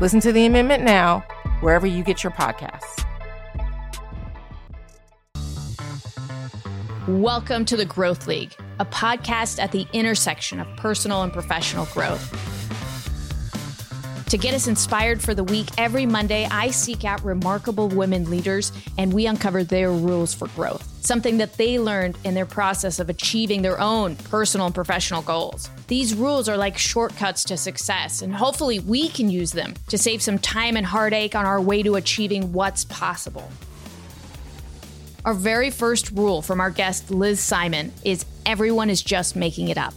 Listen to the amendment now, wherever you get your podcasts. Welcome to the Growth League, a podcast at the intersection of personal and professional growth. To get us inspired for the week, every Monday I seek out remarkable women leaders and we uncover their rules for growth, something that they learned in their process of achieving their own personal and professional goals. These rules are like shortcuts to success, and hopefully we can use them to save some time and heartache on our way to achieving what's possible. Our very first rule from our guest, Liz Simon, is everyone is just making it up.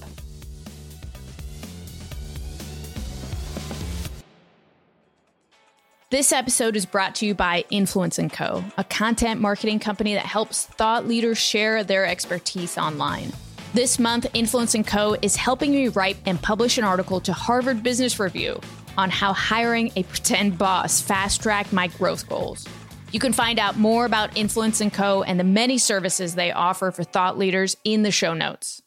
This episode is brought to you by Influence & Co., a content marketing company that helps thought leaders share their expertise online. This month, Influence & Co. is helping me write and publish an article to Harvard Business Review on how hiring a pretend boss fast-tracked my growth goals. You can find out more about Influence & Co. and the many services they offer for thought leaders in the show notes.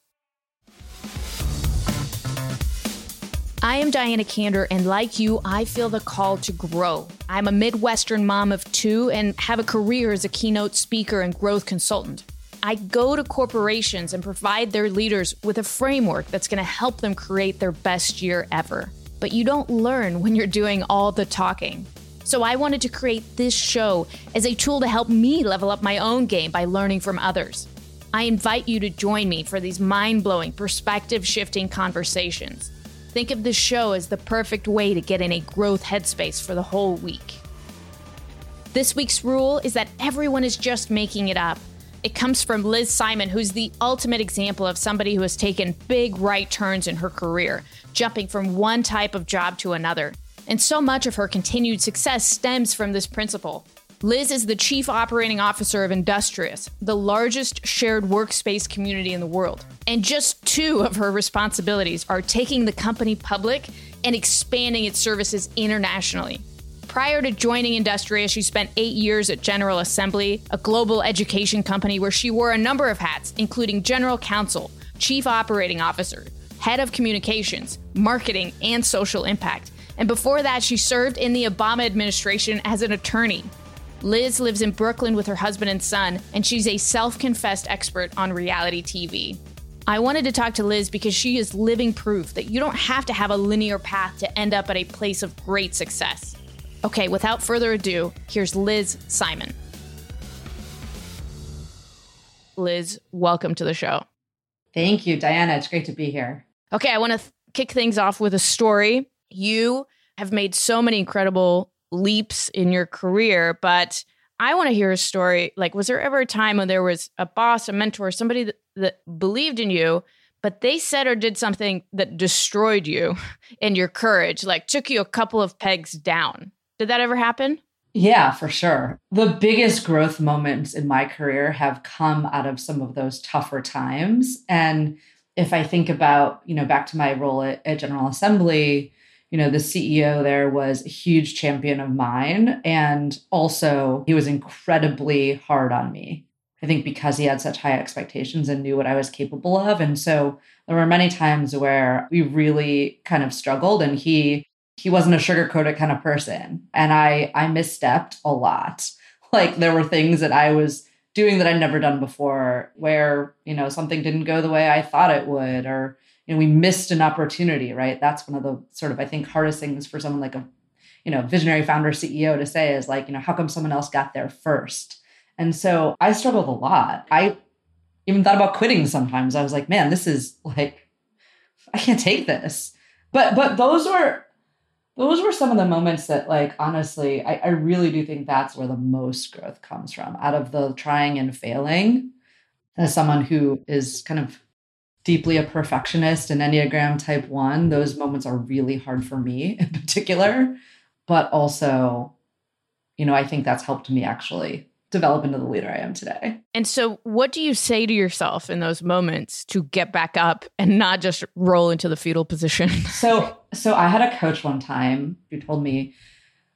I am Diana Kander, and like you, I feel the call to grow. I'm a Midwestern mom of two and have a career as a keynote speaker and growth consultant. I go to corporations and provide their leaders with a framework that's going to help them create their best year ever. But you don't learn when you're doing all the talking. So I wanted to create this show as a tool to help me level up my own game by learning from others. I invite you to join me for these mind blowing, perspective shifting conversations. Think of this show as the perfect way to get in a growth headspace for the whole week. This week's rule is that everyone is just making it up. It comes from Liz Simon, who's the ultimate example of somebody who has taken big right turns in her career, jumping from one type of job to another. And so much of her continued success stems from this principle. Liz is the chief operating officer of Industrious, the largest shared workspace community in the world. And just two of her responsibilities are taking the company public and expanding its services internationally. Prior to joining Industrious, she spent eight years at General Assembly, a global education company where she wore a number of hats, including general counsel, chief operating officer, head of communications, marketing, and social impact. And before that, she served in the Obama administration as an attorney. Liz lives in Brooklyn with her husband and son, and she's a self confessed expert on reality TV. I wanted to talk to Liz because she is living proof that you don't have to have a linear path to end up at a place of great success. Okay, without further ado, here's Liz Simon. Liz, welcome to the show. Thank you, Diana. It's great to be here. Okay, I want to th- kick things off with a story. You have made so many incredible leaps in your career, but I want to hear a story. Like, was there ever a time when there was a boss, a mentor, somebody that, that believed in you, but they said or did something that destroyed you and your courage, like took you a couple of pegs down? Did that ever happen? Yeah, for sure. The biggest growth moments in my career have come out of some of those tougher times. And if I think about, you know, back to my role at, at General Assembly, you know, the CEO there was a huge champion of mine. And also, he was incredibly hard on me. I think because he had such high expectations and knew what I was capable of. And so there were many times where we really kind of struggled and he he wasn't a sugarcoated kind of person. And I I misstepped a lot. Like there were things that I was doing that I'd never done before where, you know, something didn't go the way I thought it would or you know, we missed an opportunity, right? That's one of the sort of, I think, hardest things for someone like a, you know, visionary founder CEO to say is like, you know, how come someone else got there first? And so I struggled a lot. I even thought about quitting sometimes. I was like, man, this is like, I can't take this. But but those were those were some of the moments that like honestly, I, I really do think that's where the most growth comes from out of the trying and failing as someone who is kind of deeply a perfectionist and Enneagram type one, those moments are really hard for me in particular. But also, you know, I think that's helped me actually develop into the leader I am today. And so, what do you say to yourself in those moments to get back up and not just roll into the fetal position? so, so I had a coach one time who told me,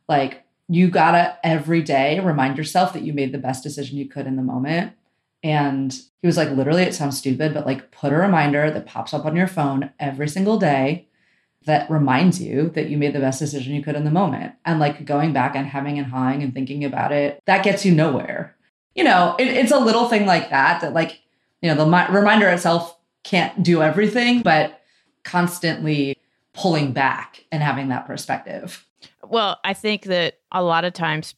like, you gotta every day remind yourself that you made the best decision you could in the moment. And he was like, literally, it sounds stupid, but like, put a reminder that pops up on your phone every single day that reminds you that you made the best decision you could in the moment. And like going back and having and hawing and thinking about it, that gets you nowhere. You know, it, it's a little thing like that that, like, you know, the mi- reminder itself can't do everything, but constantly pulling back and having that perspective. Well, I think that a lot of times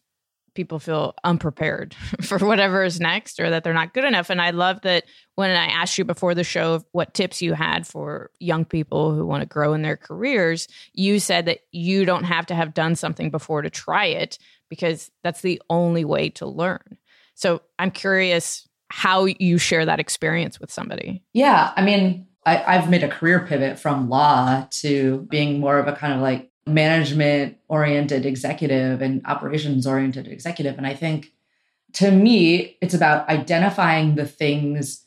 people feel unprepared for whatever is next or that they're not good enough. And I love that when I asked you before the show what tips you had for young people who want to grow in their careers, you said that you don't have to have done something before to try it because that's the only way to learn. So I'm curious how you share that experience with somebody. Yeah. I mean, I, I've made a career pivot from law to being more of a kind of like management oriented executive and operations oriented executive. And I think to me, it's about identifying the things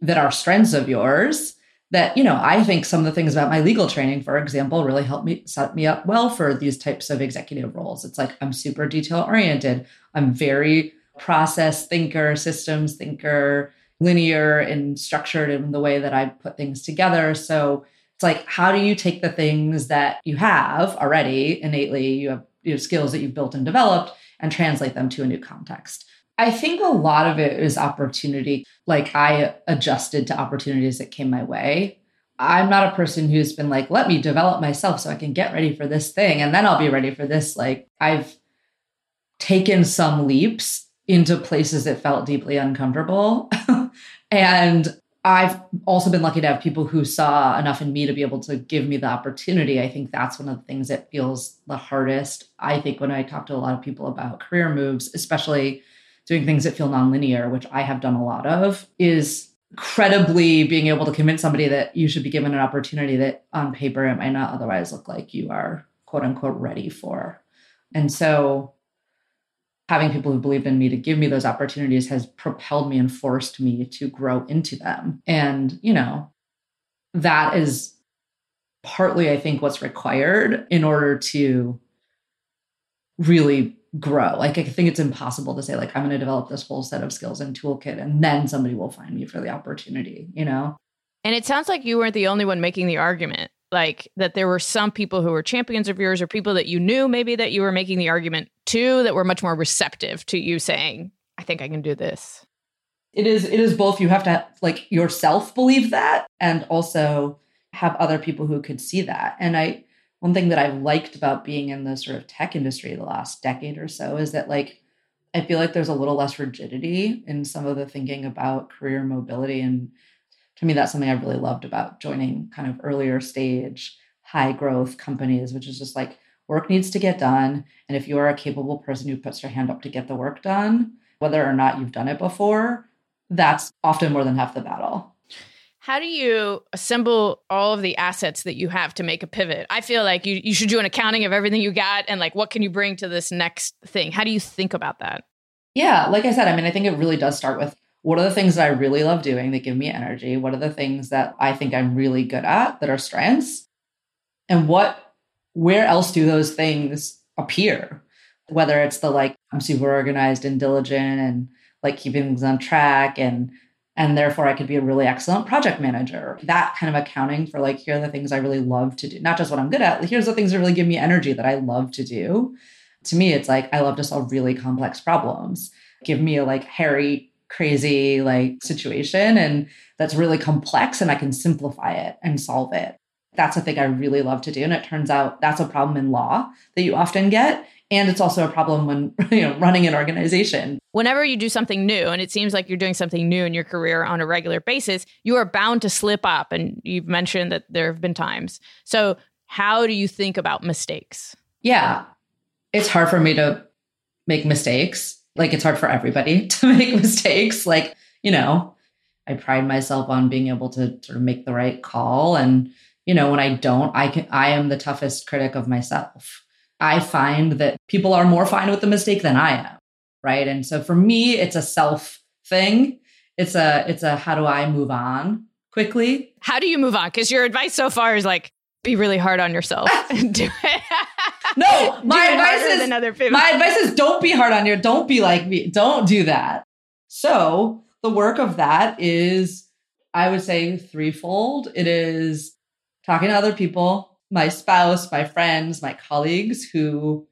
that are strengths of yours that, you know, I think some of the things about my legal training, for example, really helped me set me up well for these types of executive roles. It's like I'm super detail oriented. I'm very process thinker, systems thinker, linear and structured in the way that I put things together. So it's like, how do you take the things that you have already innately, you have, you skills that you've built and developed, and translate them to a new context? I think a lot of it is opportunity. Like I adjusted to opportunities that came my way. I'm not a person who's been like, let me develop myself so I can get ready for this thing and then I'll be ready for this. Like I've taken some leaps into places that felt deeply uncomfortable. and I've also been lucky to have people who saw enough in me to be able to give me the opportunity. I think that's one of the things that feels the hardest. I think when I talk to a lot of people about career moves, especially doing things that feel nonlinear, which I have done a lot of, is credibly being able to convince somebody that you should be given an opportunity that on paper it might not otherwise look like you are quote unquote ready for. And so having people who believed in me to give me those opportunities has propelled me and forced me to grow into them. And, you know, that is partly, I think, what's required in order to really grow. Like, I think it's impossible to say, like, I'm going to develop this whole set of skills and toolkit, and then somebody will find me for the opportunity, you know? And it sounds like you weren't the only one making the argument like that there were some people who were champions of yours or people that you knew maybe that you were making the argument to that were much more receptive to you saying i think i can do this. It is it is both. You have to like yourself believe that and also have other people who could see that. And i one thing that i've liked about being in the sort of tech industry the last decade or so is that like i feel like there's a little less rigidity in some of the thinking about career mobility and to me, that's something I really loved about joining kind of earlier stage, high growth companies, which is just like work needs to get done. And if you are a capable person who puts their hand up to get the work done, whether or not you've done it before, that's often more than half the battle. How do you assemble all of the assets that you have to make a pivot? I feel like you, you should do an accounting of everything you got and like what can you bring to this next thing? How do you think about that? Yeah, like I said, I mean, I think it really does start with what are the things that I really love doing that give me energy? What are the things that I think I'm really good at that are strengths? And what, where else do those things appear? Whether it's the like, I'm super organized and diligent and like keeping things on track and and therefore I could be a really excellent project manager. That kind of accounting for like, here are the things I really love to do, not just what I'm good at. Here's the things that really give me energy that I love to do. To me, it's like I love to solve really complex problems. Give me a like hairy crazy like situation and that's really complex and I can simplify it and solve it. That's a thing I really love to do. And it turns out that's a problem in law that you often get. And it's also a problem when you know running an organization. Whenever you do something new, and it seems like you're doing something new in your career on a regular basis, you are bound to slip up. And you've mentioned that there have been times. So how do you think about mistakes? Yeah. It's hard for me to make mistakes like it's hard for everybody to make mistakes. Like, you know, I pride myself on being able to sort of make the right call. And, you know, when I don't, I can I am the toughest critic of myself. I find that people are more fine with the mistake than I am. Right. And so for me, it's a self thing. It's a, it's a, how do I move on quickly? How do you move on? Because your advice so far is like, be really hard on yourself and do it. No, my advice is than other my advice is don't be hard on your. Don't be like me. Don't do that. So the work of that is, I would say, threefold. It is talking to other people, my spouse, my friends, my colleagues who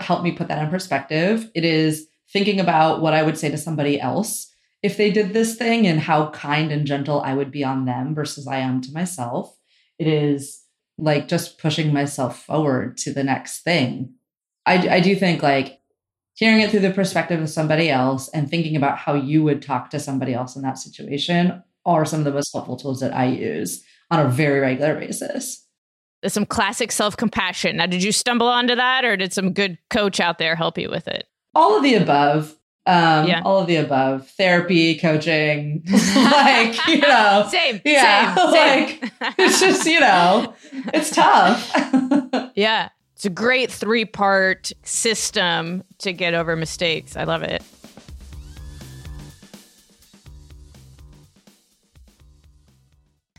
help me put that in perspective. It is thinking about what I would say to somebody else if they did this thing and how kind and gentle I would be on them versus I am to myself. It is like just pushing myself forward to the next thing. I, I do think like hearing it through the perspective of somebody else and thinking about how you would talk to somebody else in that situation are some of the most helpful tools that I use on a very regular basis. There's some classic self compassion. Now, did you stumble onto that or did some good coach out there help you with it? All of the above. Um, yeah. all of the above. Therapy coaching like you know. Same yeah same, like it's just you know it's tough. Yeah it's a great three part system to get over mistakes. I love it.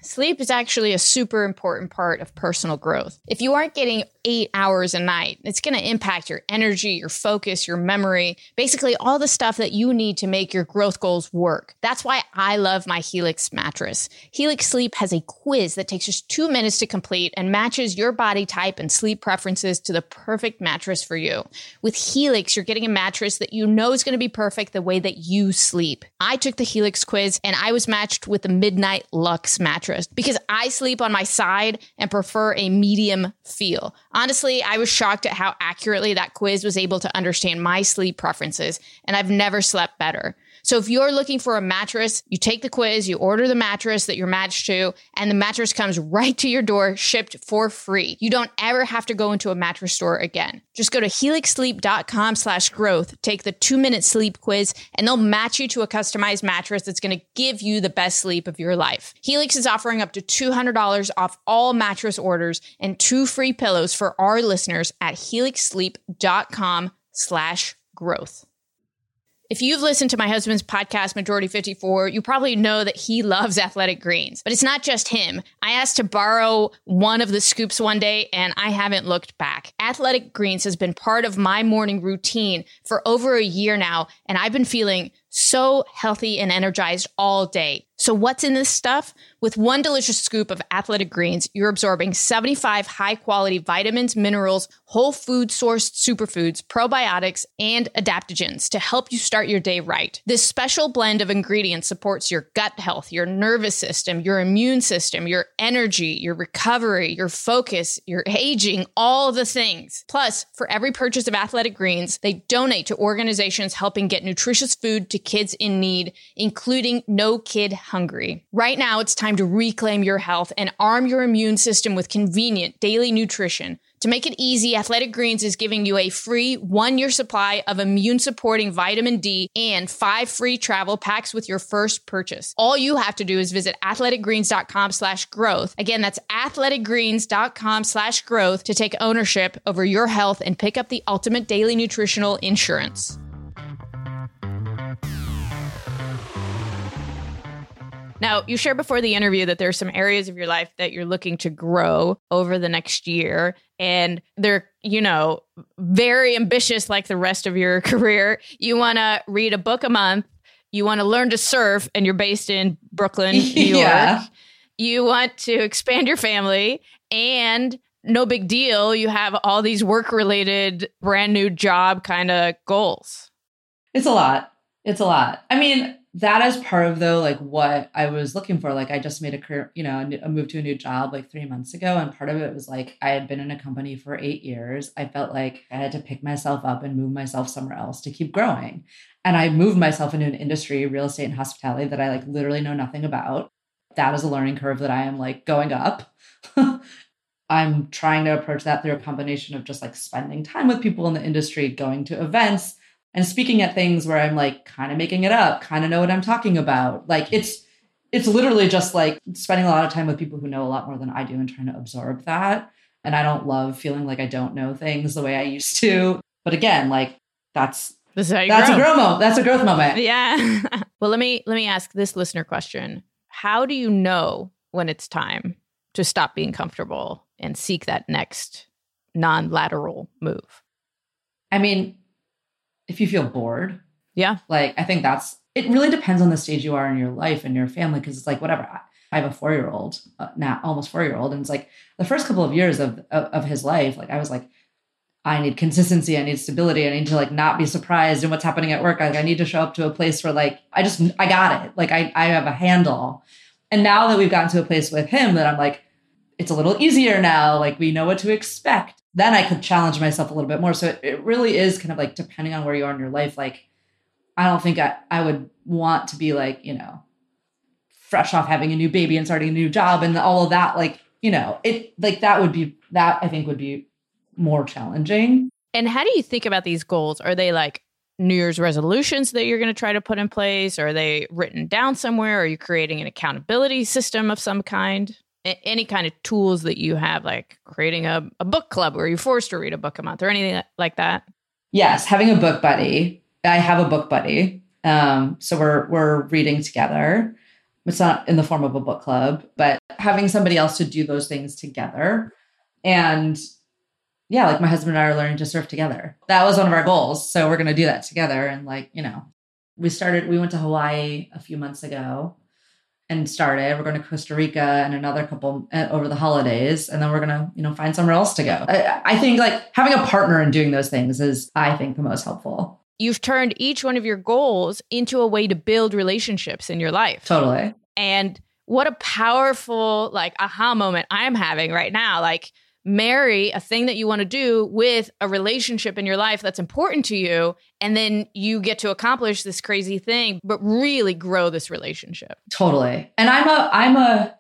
Sleep is actually a super important part of personal growth. If you aren't getting eight hours a night, it's going to impact your energy, your focus, your memory, basically all the stuff that you need to make your growth goals work. That's why I love my Helix mattress. Helix Sleep has a quiz that takes just two minutes to complete and matches your body type and sleep preferences to the perfect mattress for you. With Helix, you're getting a mattress that you know is going to be perfect the way that you sleep. I took the Helix quiz and I was matched with the Midnight Luxe mattress because I sleep on my side and prefer a medium feel. Honestly, I was shocked at how accurately that quiz was able to understand my sleep preferences, and I've never slept better. So if you're looking for a mattress, you take the quiz, you order the mattress that you're matched to, and the mattress comes right to your door, shipped for free. You don't ever have to go into a mattress store again. Just go to helixsleep.com slash growth, take the two minute sleep quiz, and they'll match you to a customized mattress that's going to give you the best sleep of your life. Helix is offering up to $200 off all mattress orders and two free pillows for our listeners at helixsleep.com slash growth. If you've listened to my husband's podcast, Majority 54, you probably know that he loves athletic greens. But it's not just him. I asked to borrow one of the scoops one day and I haven't looked back. Athletic greens has been part of my morning routine for over a year now, and I've been feeling so healthy and energized all day. So, what's in this stuff? With one delicious scoop of athletic greens, you're absorbing 75 high quality vitamins, minerals, whole food sourced superfoods, probiotics, and adaptogens to help you start your day right. This special blend of ingredients supports your gut health, your nervous system, your immune system, your energy, your recovery, your focus, your aging, all the things. Plus, for every purchase of athletic greens, they donate to organizations helping get nutritious food to kids in need, including No Kid hungry. Right now, it's time to reclaim your health and arm your immune system with convenient daily nutrition. To make it easy, Athletic Greens is giving you a free one year supply of immune supporting vitamin D and five free travel packs with your first purchase. All you have to do is visit athleticgreens.com slash growth. Again, that's athleticgreens.com slash growth to take ownership over your health and pick up the ultimate daily nutritional insurance. Now, you shared before the interview that there are some areas of your life that you're looking to grow over the next year. And they're, you know, very ambitious like the rest of your career. You want to read a book a month, you want to learn to surf, and you're based in Brooklyn, New York. You want to expand your family, and no big deal. You have all these work related, brand new job kind of goals. It's a lot. It's a lot. I mean, that is part of though like what I was looking for. Like I just made a career, you know, a move to a new job like three months ago, and part of it was like I had been in a company for eight years. I felt like I had to pick myself up and move myself somewhere else to keep growing. And I moved myself into an industry, real estate and hospitality, that I like literally know nothing about. That is a learning curve that I am like going up. I'm trying to approach that through a combination of just like spending time with people in the industry, going to events, and speaking at things where I'm like kind of making it up, kind of know what I'm talking about. Like it's it's literally just like spending a lot of time with people who know a lot more than I do and trying to absorb that. And I don't love feeling like I don't know things the way I used to. But again, like that's This is how you that's grow. a growth moment. That's a growth moment. Yeah. well, let me let me ask this listener question. How do you know when it's time to stop being comfortable and seek that next non-lateral move? I mean, if you feel bored, Yeah. like I think that's it really depends on the stage you are in your life and your family because it's like whatever. I- I have a four year old uh, now, almost four year old, and it's like the first couple of years of, of of his life, like I was like, I need consistency, I need stability, I need to like not be surprised in what's happening at work. Like I need to show up to a place where like I just I got it, like I I have a handle. And now that we've gotten to a place with him that I'm like, it's a little easier now. Like we know what to expect. Then I could challenge myself a little bit more. So it, it really is kind of like depending on where you are in your life. Like I don't think I, I would want to be like, you know, fresh off having a new baby and starting a new job and all of that. Like, you know, it like that would be that I think would be more challenging. And how do you think about these goals? Are they like New Year's resolutions that you're going to try to put in place? Are they written down somewhere? Are you creating an accountability system of some kind? Any kind of tools that you have, like creating a, a book club where you're forced to read a book a month or anything like that? Yes, having a book buddy. I have a book buddy. Um, so we're we're reading together. It's not in the form of a book club, but having somebody else to do those things together. And yeah, like my husband and I are learning to surf together. That was one of our goals. So we're gonna do that together. And like, you know, we started, we went to Hawaii a few months ago and started. We're going to Costa Rica and another couple uh, over the holidays, and then we're going to, you know, find somewhere else to go. I, I think like having a partner in doing those things is, I think, the most helpful. You've turned each one of your goals into a way to build relationships in your life. Totally. And what a powerful like aha moment I'm having right now. Like marry a thing that you want to do with a relationship in your life that's important to you and then you get to accomplish this crazy thing but really grow this relationship. Totally. And I'm a I'm a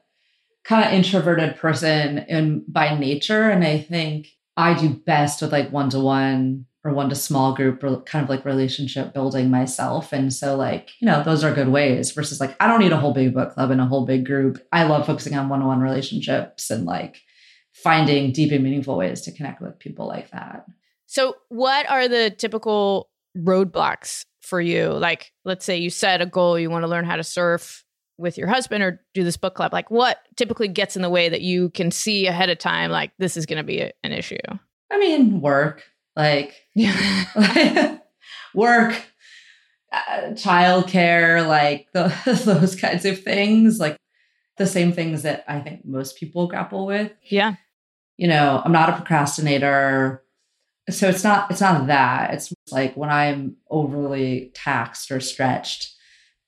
kind of introverted person in by nature, and I think I do best with like one to one or one to small group or kind of like relationship building myself. And so like, you know, those are good ways versus like I don't need a whole big book club and a whole big group. I love focusing on one-on-one relationships and like finding deep and meaningful ways to connect with people like that. So what are the typical roadblocks for you? Like let's say you set a goal you want to learn how to surf with your husband or do this book club. Like what typically gets in the way that you can see ahead of time like this is going to be a, an issue? I mean, work, like Yeah. work, uh, childcare, like the, those kinds of things, like the same things that I think most people grapple with. yeah. You know, I'm not a procrastinator. So it's not it's not that. It's like when I'm overly taxed or stretched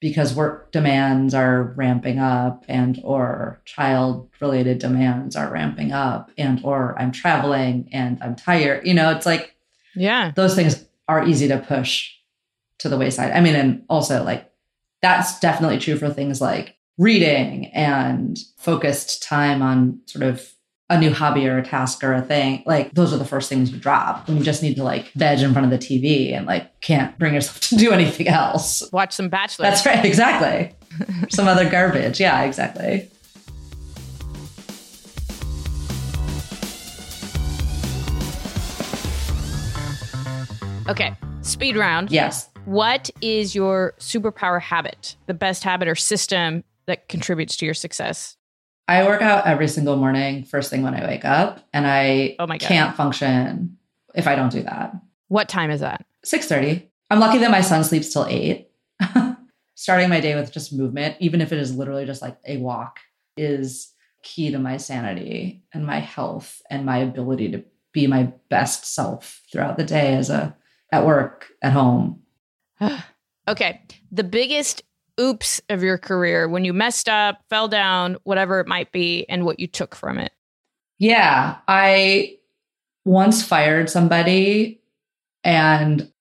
because work demands are ramping up and or child related demands are ramping up and or I'm traveling and I'm tired. You know, it's like Yeah. those things are easy to push to the wayside. I mean, and also like that's definitely true for things like reading and focused time on sort of a new hobby or a task or a thing. Like those are the first things you drop when you just need to like veg in front of the TV and like can't bring yourself to do anything else. Watch some Bachelor. That's right, exactly. Some other garbage. Yeah, exactly. Okay. Speed round. Yes. What is your superpower habit, the best habit or system that contributes to your success? I work out every single morning, first thing when I wake up, and I Oh my God. can't function if I don't do that. What time is that? 6:30. I'm lucky that my son sleeps till 8. Starting my day with just movement, even if it is literally just like a walk, is key to my sanity and my health and my ability to be my best self throughout the day as a at work, at home. okay. The biggest oops of your career when you messed up, fell down, whatever it might be, and what you took from it. Yeah, I once fired somebody and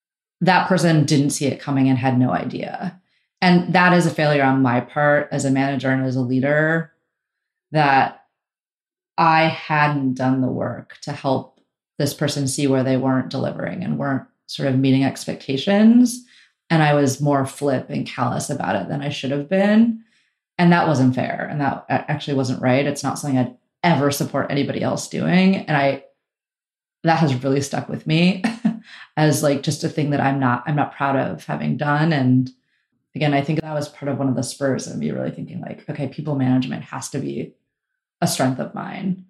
that person didn't see it coming and had no idea. And that is a failure on my part as a manager and as a leader that I hadn't done the work to help this person see where they weren't delivering and weren't sort of meeting expectations. And I was more flip and callous about it than I should have been. And that wasn't fair. And that actually wasn't right. It's not something I'd ever support anybody else doing. And I, that has really stuck with me as like just a thing that I'm not, I'm not proud of having done. And again, I think that was part of one of the spurs of me really thinking like, okay, people management has to be a strength of mine.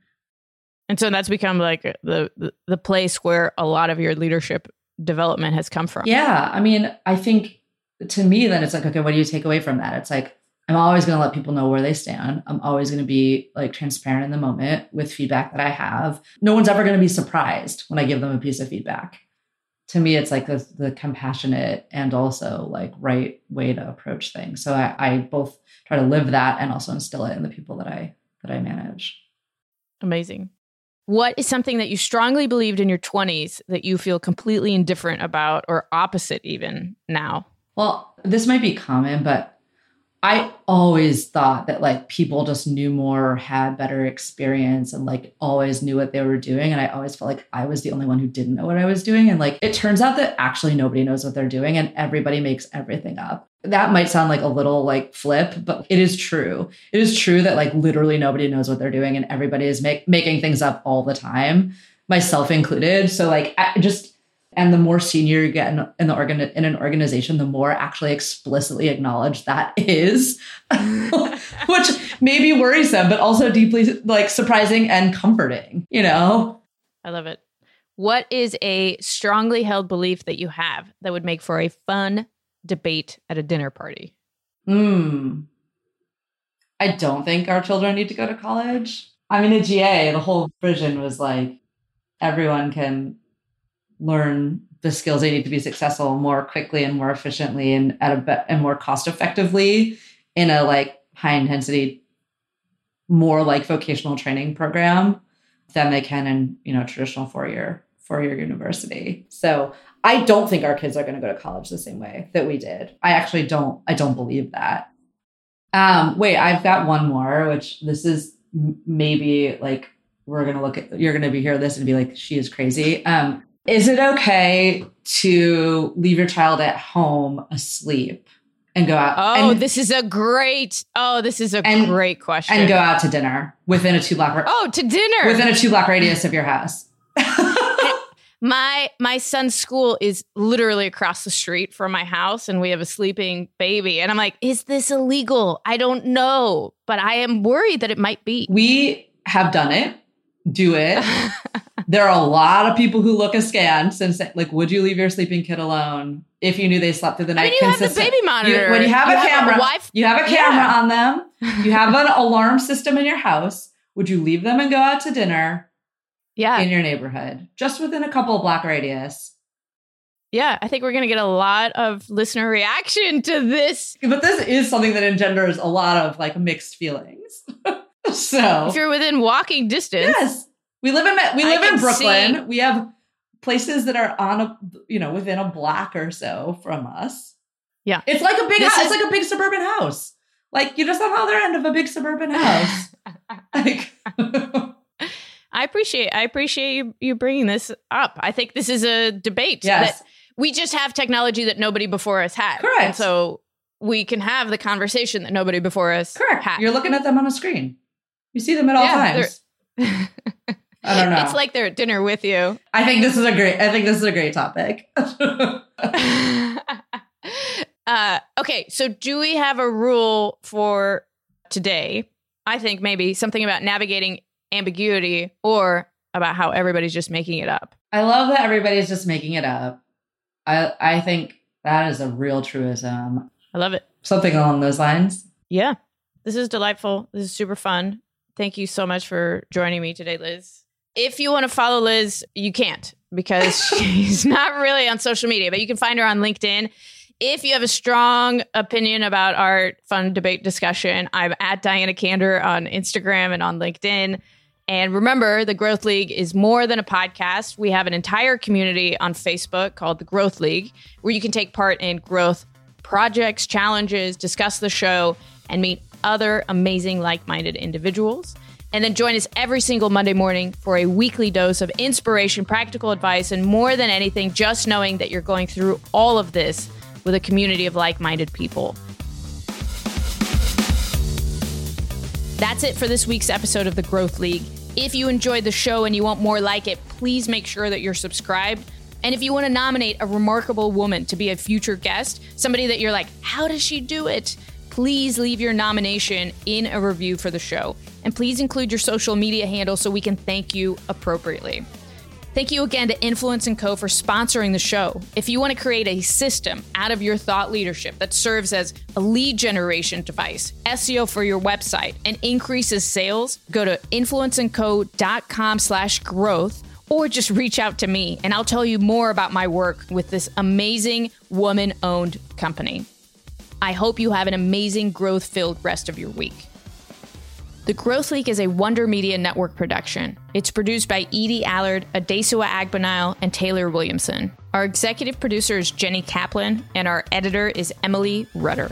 And so that's become like the, the, place where a lot of your leadership development has come from. Yeah. I mean, I think to me, then it's like, okay, what do you take away from that? It's like, I'm always going to let people know where they stand. I'm always going to be like transparent in the moment with feedback that I have. No one's ever going to be surprised when I give them a piece of feedback. To me, it's like the, the compassionate and also like right way to approach things. So I, I both try to live that and also instill it in the people that I that I manage. Amazing. What is something that you strongly believed in your 20s that you feel completely indifferent about or opposite even now? Well, this might be common, but I always thought that like people just knew more, had better experience, and like always knew what they were doing. And I always felt like I was the only one who didn't know what I was doing. And like it turns out that actually nobody knows what they're doing and everybody makes everything up. That might sound like a little like flip, but it is true. It is true that like literally nobody knows what they're doing and everybody is make, making things up all the time, myself included. So like I just and the more senior you get in, in the organ in an organization, the more actually explicitly acknowledged that is, which may be worrisome, but also deeply like surprising and comforting. You know, I love it. What is a strongly held belief that you have that would make for a fun debate at a dinner party? Hmm. I don't think our children need to go to college. I mean, at GA, the whole vision was like everyone can learn the skills they need to be successful more quickly and more efficiently and at a be- and more cost effectively in a like high intensity more like vocational training program than they can in you know traditional four year four year university. So i don't think our kids are going to go to college the same way that we did. I actually don't i don't believe that. Um wait i've got one more which this is maybe like we're going to look at you're going to be hear this and be like she is crazy. Um is it okay to leave your child at home asleep and go out? Oh, and, this is a great. Oh, this is a and, great question. And go out to dinner within a two block. Oh, to dinner within a two block radius of your house. my my son's school is literally across the street from my house and we have a sleeping baby and i'm like is this illegal i don't know but i am worried that it might be we have done it do it. there are a lot of people who look askance and say, like, would you leave your sleeping kid alone if you knew they slept through the night? I mean, you consistent? have the baby monitor. You, when you have you a have camera, a you have a camera yeah. on them. You have an alarm system in your house. Would you leave them and go out to dinner? Yeah, in your neighborhood, just within a couple of block radius. Yeah, I think we're going to get a lot of listener reaction to this. But this is something that engenders a lot of like mixed feelings. so if you're within walking distance, yes, we live in we live in Brooklyn. See. We have places that are on a you know within a block or so from us. Yeah, it's like a big house, is- it's like a big suburban house. Like you're just on the other end of a big suburban house. like. I appreciate I appreciate you you bringing this up. I think this is a debate yes. that we just have technology that nobody before us had. Correct. And so we can have the conversation that nobody before us Correct. had. You're looking at them on a screen. You see them at all yeah, times. I don't know. It's like they're at dinner with you. I think this is a great. I think this is a great topic. uh, okay, so do we have a rule for today? I think maybe something about navigating ambiguity or about how everybody's just making it up. I love that everybody's just making it up. I I think that is a real truism. I love it. Something along those lines. Yeah. This is delightful. This is super fun. Thank you so much for joining me today, Liz. If you want to follow Liz, you can't because she's not really on social media, but you can find her on LinkedIn. If you have a strong opinion about our fun debate discussion, I'm at Diana Kander on Instagram and on LinkedIn. And remember, the Growth League is more than a podcast. We have an entire community on Facebook called the Growth League where you can take part in growth projects, challenges, discuss the show, and meet other amazing like minded individuals. And then join us every single Monday morning for a weekly dose of inspiration, practical advice, and more than anything, just knowing that you're going through all of this with a community of like minded people. That's it for this week's episode of the Growth League. If you enjoyed the show and you want more like it, please make sure that you're subscribed. And if you want to nominate a remarkable woman to be a future guest, somebody that you're like, how does she do it? Please leave your nomination in a review for the show. And please include your social media handle so we can thank you appropriately. Thank you again to Influence & Co. for sponsoring the show. If you want to create a system out of your thought leadership that serves as a lead generation device, SEO for your website, and increases sales, go to influenceandco.com slash growth or just reach out to me and I'll tell you more about my work with this amazing woman-owned company. I hope you have an amazing growth-filled rest of your week. The Growth League is a Wonder Media Network production. It's produced by Edie Allard, Adesua Agbanile, and Taylor Williamson. Our executive producer is Jenny Kaplan, and our editor is Emily Rudder.